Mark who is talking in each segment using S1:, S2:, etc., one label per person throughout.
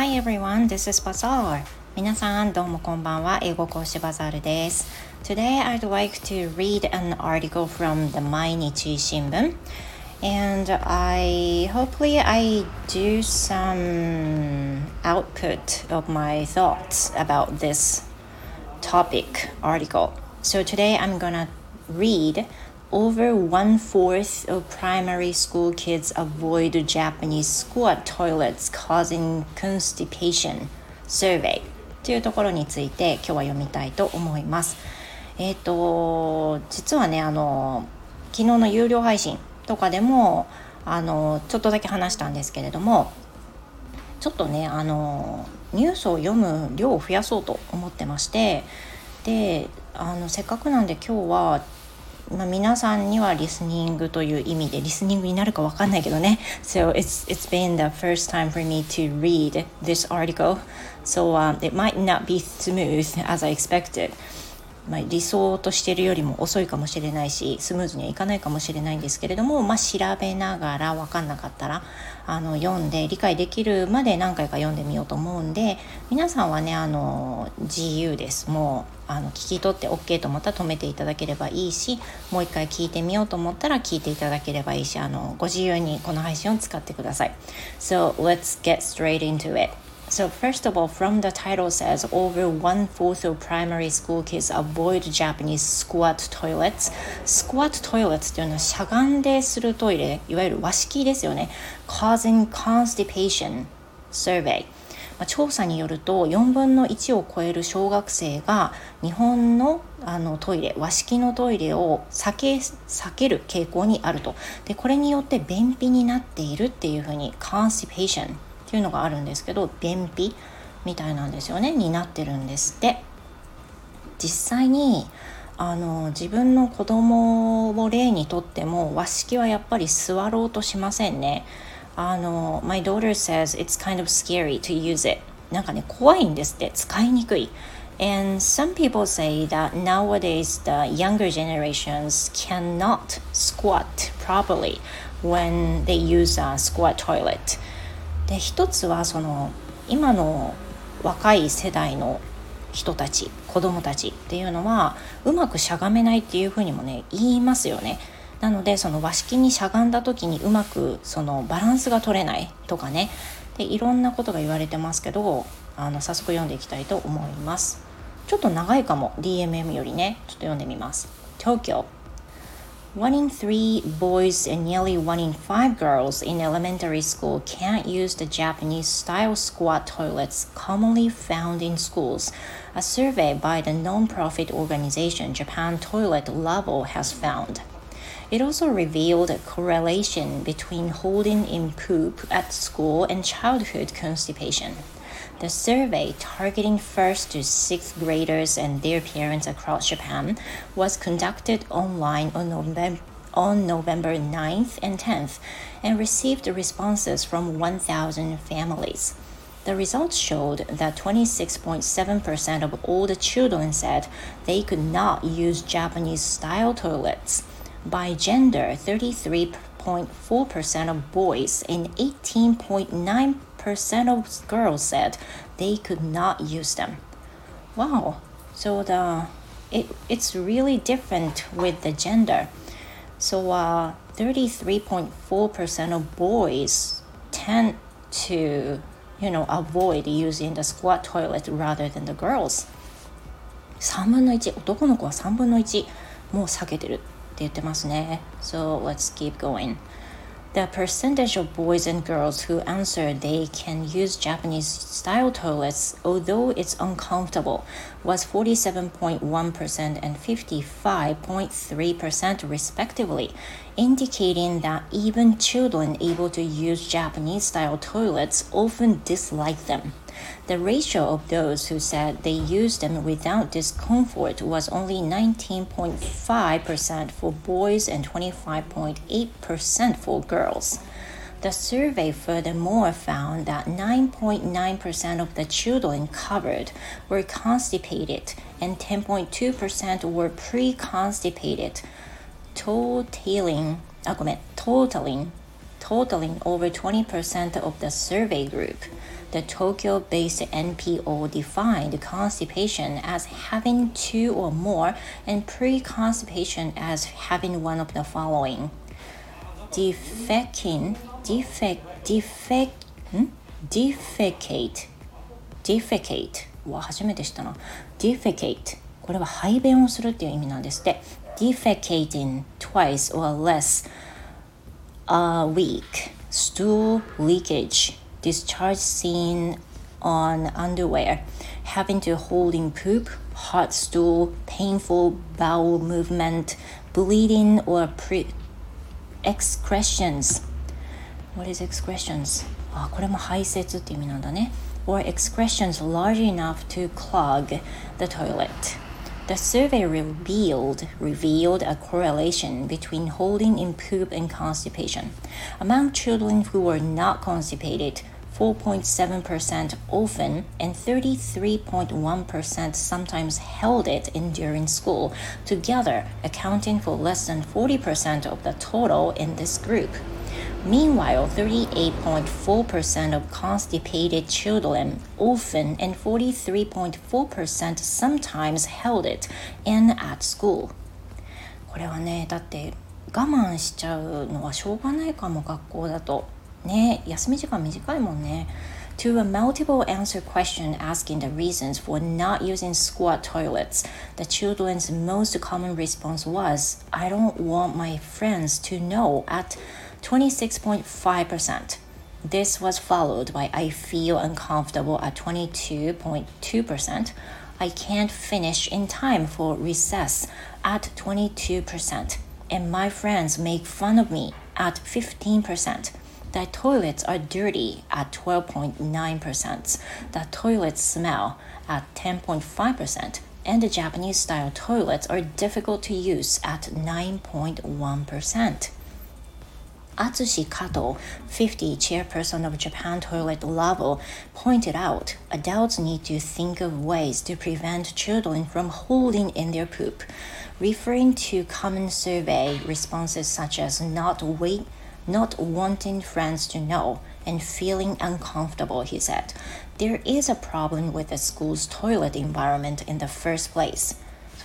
S1: Hi everyone, this is Bazaar. 皆さんどうもこんばんは。英語講師バザールです。Today I'd like to read an article from the 毎日新聞 and I hopefully I do some output of my thoughts about this topic article. So today I'm gonna read over one fourth of primary school kids avoid Japanese squat toilets causing constipation survey というところについて今日は読みたいと思います。えっ、ー、と実はねあの昨日の有料配信とかでもあのちょっとだけ話したんですけれどもちょっとねあのニュースを読む量を増やそうと思ってましてであのせっかくなんで今日はまあ、皆さんにはリスニングという意味でリスニングになるかわかんないけどね So it's, it's been the first time for me to read this article So、um, it might not be smooth as I expected まあ、理想としてるよりも遅いかもしれないしスムーズにはいかないかもしれないんですけれども、まあ、調べながら分かんなかったらあの読んで理解できるまで何回か読んでみようと思うんで皆さんはねあの自由ですもうあの聞き取って OK と思ったら止めていただければいいしもう一回聞いてみようと思ったら聞いていただければいいしあのご自由にこの配信を使ってください。So let's get straight into it. So first of all, from the title says over one fourth of primary school kids avoid Japanese squat toilets. Squat toilets というのはしゃがんでするトイレ、いわゆる和式ですよね。causing constipation survey。ま、調査によると4分の1を超える小学生が日本のあのトイレ和式のトイレを避け避ける傾向にあるとでこれによって便秘になっているっていうふうに constipation っていうのがあるんですけど便秘みたいなんですよねになってるんですって実際にあの自分の子供を例にとっても和式はやっぱり座ろうとしませんねあの My daughter says it's kind of scary to use it なんかね怖いんですって使いにくい And some people say that nowadays the younger generations cannot squat properly when they use a squat toilet. で一つはその今の若い世代の人たち子供たちっていうのはうまくしゃがめないっていうふうにもね言いますよね。なのでその和式にしゃがんだ時にうまくそのバランスが取れないとかねでいろんなことが言われてますけどあの早速読んでいきたいと思います。ちょっと長いかも DMM よりねちょっと読んでみます。東京 One in three boys and nearly one in five girls in elementary school can't use the Japanese style squat toilets commonly found in schools. A survey by the non-profit organization Japan Toilet Level has found. It also revealed a correlation between holding in poop at school and childhood constipation. The survey, targeting first to sixth graders and their parents across Japan, was conducted online on November, on November 9th and 10th and received responses from 1,000 families. The results showed that 26.7% of all the children said they could not use Japanese style toilets. By gender, 33.4% of boys and 18.9 percent of girls said they could not use them. Wow. So the it, it's really different with the gender. So uh, 33.4% of boys tend to, you know, avoid using the squat toilet rather than the girls. 3分の1男の子は3分の1もう避けてるって言ってますね。So let's keep going. The percentage of boys and girls who answer they can use Japanese style toilets, although it's uncomfortable, was 47.1% and 55.3% respectively, indicating that even children able to use Japanese style toilets often dislike them. The ratio of those who said they used them without discomfort was only 19.5% for boys and 25.8% for girls. The survey furthermore found that 9.9% of the children covered were constipated and 10.2% were pre constipated, totaling, oh, totaling totaling over 20% of the survey group. The Tokyo based NPO defined constipation as having two or more and pre constipation as having one of the following defecing, defect, defect, defecate, defecate は初めてしたな defecate これは排便をするっていう意味なんですって defecating twice or less a week stool leakage discharge seen on underwear having to hold in poop hot stool painful bowel movement bleeding or pre excretions what is excretions あこれも排泄って意味なんだね or excretions large enough to clog the toilet. The survey revealed revealed a correlation between holding in poop and constipation. Among children who were not constipated, 4.7% often and 33.1% sometimes held it in during school, together accounting for less than 40% of the total in this group. Meanwhile, 38.4% of constipated children often and 43.4% sometimes held it in at school. これはね、だって我慢しちゃうのはしょうがないかも学校だと。ね、休み時間短いもんね。To a multiple answer question asking the reasons for not using squat toilets, the children's most common response was, I don't want my friends to know at 26.5%. This was followed by I feel uncomfortable at 22.2%. I can't finish in time for recess at 22%. And my friends make fun of me at 15%. The toilets are dirty at 12.9%. The toilets smell at 10.5%. And the Japanese style toilets are difficult to use at 9.1%. Atsushi Kato, 50 chairperson of Japan Toilet Labo, pointed out adults need to think of ways to prevent children from holding in their poop, referring to common survey responses such as not wait, not wanting friends to know and feeling uncomfortable, he said. There is a problem with the school's toilet environment in the first place.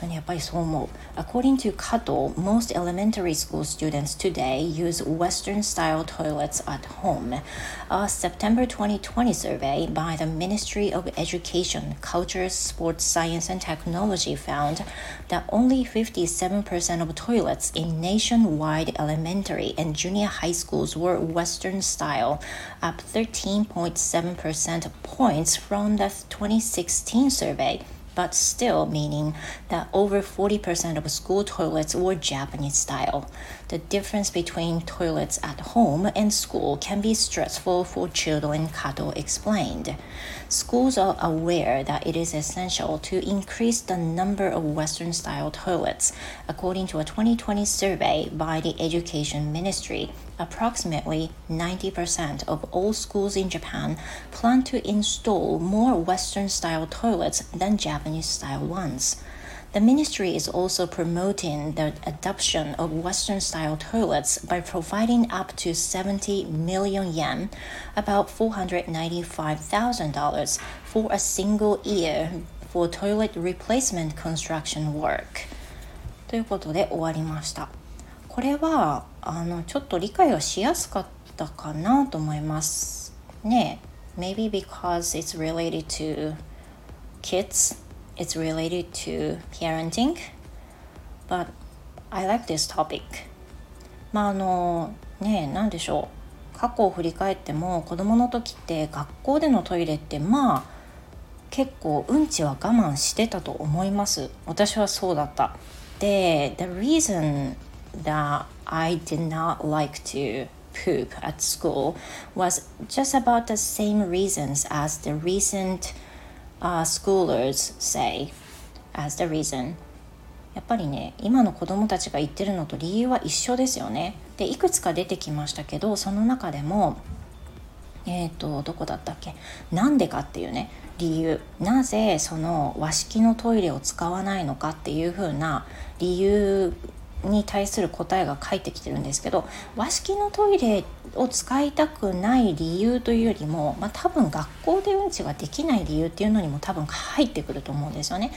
S1: それにやっぱりそう思う。According to Kato, most elementary school students today use Western style toilets at home. A September 2020 survey by the Ministry of Education, Culture, Sports, Science, and Technology found that only 57% of toilets in nationwide elementary and junior high schools were Western style, up 13.7% points from the 2016 survey but still meaning that over 40% of school toilets were Japanese style. The difference between toilets at home and school can be stressful for children, Kato explained. Schools are aware that it is essential to increase the number of Western style toilets. According to a 2020 survey by the Education Ministry, approximately 90% of all schools in Japan plan to install more Western style toilets than Japanese style ones. The ministry is also promoting the adoption of Western style toilets by providing up to 70 million yen, about $495,000, for a single year for toilet replacement construction work. ということで終わりました。これはあのちょっと理解がしやすかったかなと思います。ね。Maybe because it's related to kids it's related to parenting, but I like this topic. まああのね何でしょう過去を振り返っても子供の時って学校でのトイレってまあ結構うんちは我慢してたと思います私はそうだったで The reason that I did not like to poop at school was just about the same reasons as the recent uh, schoolers say as the reason. やっぱりね今の子供たちが言ってるのと理由は一緒ですよね。でいくつか出てきましたけどその中でもえっ、ー、とどこだったっけ？なんでかっていうね理由。なぜその和式のトイレを使わないのかっていう風な理由に対する答えが返ってきてるんですけど和式のトイレを使いたくない理由というよりも、まあ、多分学校でうんちができない理由っていうのにも多分入ってくると思うんですよね。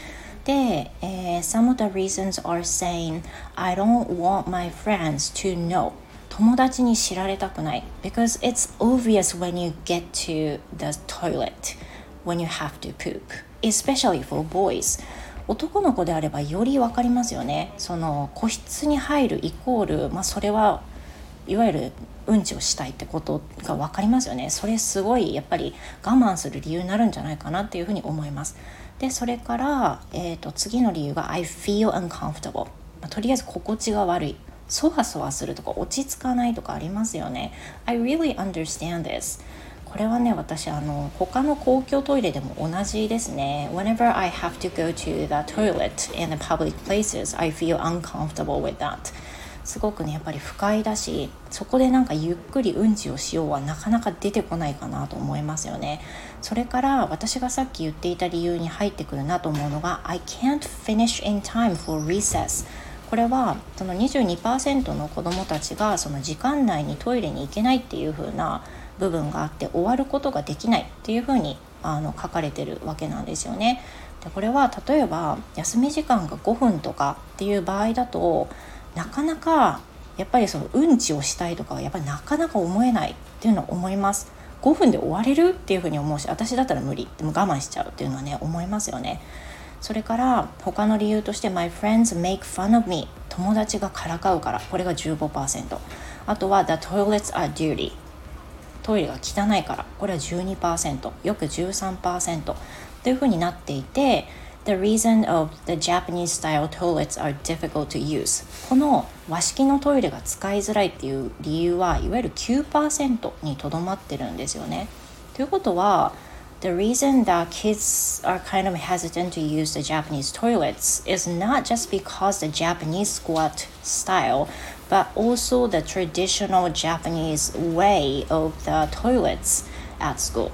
S1: で、えー、Some of the reasons are saying I don't want my friends to know 友達に知られたくない because it's obvious when you get to the toilet when you have to poop especially for boys 男の子であればより分かりますよね。その個室に入るイコール、まあ、それはいわゆるうんちをしたいってことが分かりますよね。それすごいやっぱり我慢する理由になるんじゃないかなっていうふうに思います。でそれから、えーと、次の理由が I feel uncomfortable、まあ、とりあえず心地が悪い。そわそわするとか落ち着かないとかありますよね。I really understand this これはね私あの他の公共トイレでも同じですね。Whenever I have to go to the toilet in the public places I feel uncomfortable with that. すごくねやっぱり不快だしそこでなんかゆっくりうんちをしようはなかなか出てこないかなと思いますよね。それから私がさっき言っていた理由に入ってくるなと思うのが I can't finish in time for recess. これはその22%の子どもたちがその時間内にトイレに行けないっていう風な部分があって終わることができないっていうふうにあの書かれてるわけなんですよね。でこれは例えば休み時間が5分とかっていう場合だとなかなかやっぱりそのうんちをしたいとかはやっぱりなかなか思えないっていうのは思います。5分で終われるっていうふうに思うし私だったら無理でも我慢しちゃうっていうのはね思いますよね。それから他の理由として My friends make fun of me 友達がからかうからこれが15%あとは The toilets are dirty トイレが汚いからこれは12%よく13%というふうになっていて The reason of the Japanese style toilets are difficult to use この和式のトイレが使いづらいっていう理由はいわゆる9%にとどまってるんですよね。ということは The reason that kids are kind of hesitant to use the Japanese toilets is not just because the Japanese squat style, but also the traditional Japanese way of the toilets at school.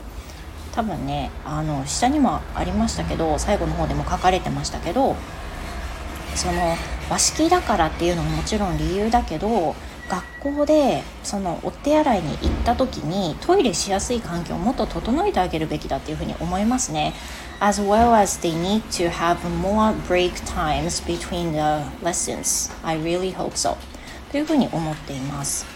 S1: 多分ね、あの下にもありましたけど、最後の方でも書かれてましたけど、その和式だからっていうのももちろん理由だけど、学校でそのお手洗いに行った時にトイレしやすい環境をもっと整えてあげるべきだっていうふうに思いますね。As well as they need to have more break times between the lessons. I really hope so. というふうに思っています。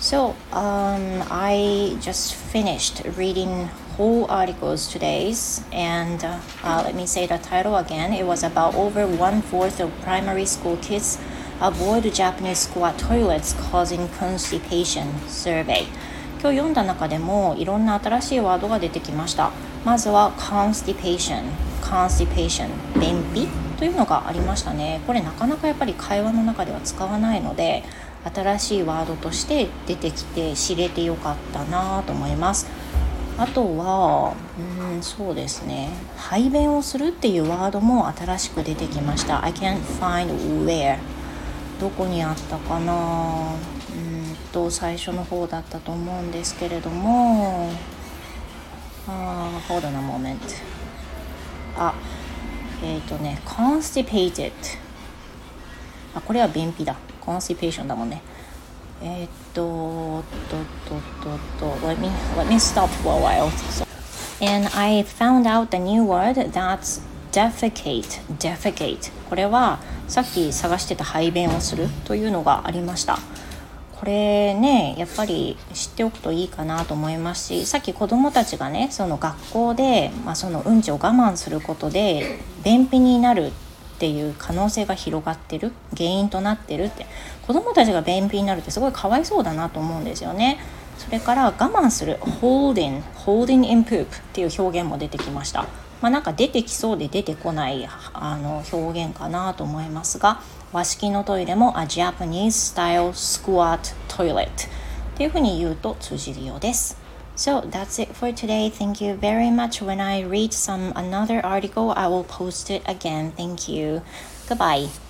S1: So, um, I just finished reading whole articles today's, and uh, let me say the title again. It was about over one fourth of primary school kids Avoid Japanese squat toilets causing constipation survey 今日読んだ中でもいろんな新しいワードが出てきましたまずは constipation constipation 便秘というのがありましたね。これなかなかやっぱり会話の中では使わないので新しいワードとして出てきて知れてよかったなと思います。あとはうんそうですね。排便をするっていうワードも新しく出てきました。I can't find where どこにあったかな。うんと最初の方だったと思うんですけれども。ああ hold on a moment あえっ、ー、とね constipated あこれは便秘だ constipation だもんねえっ、ー、ととととと let me let me stop for a while and I found out the new word that's defecate defecate これはさっき探してた排便をするというのがありましたこれねやっぱり知っておくといいかなと思いますしさっき子どもたちがねその学校で、まあ、そのうんちを我慢することで便秘になるっていう可能性が広がってる原因となってるって子どもたちが便秘になるってすごいかわいそうだなと思うんですよね。それから我慢する holding holding in poop っていう表現も出てきましたまあ、なんか出てきそうで出てこないあの表現かなと思いますが和式のトイレも A Japanese style squat toilet っていうふうに言うと通じるようです。So that's it for today. Thank you very much. When I read some another article, I will post it again. Thank you. Goodbye.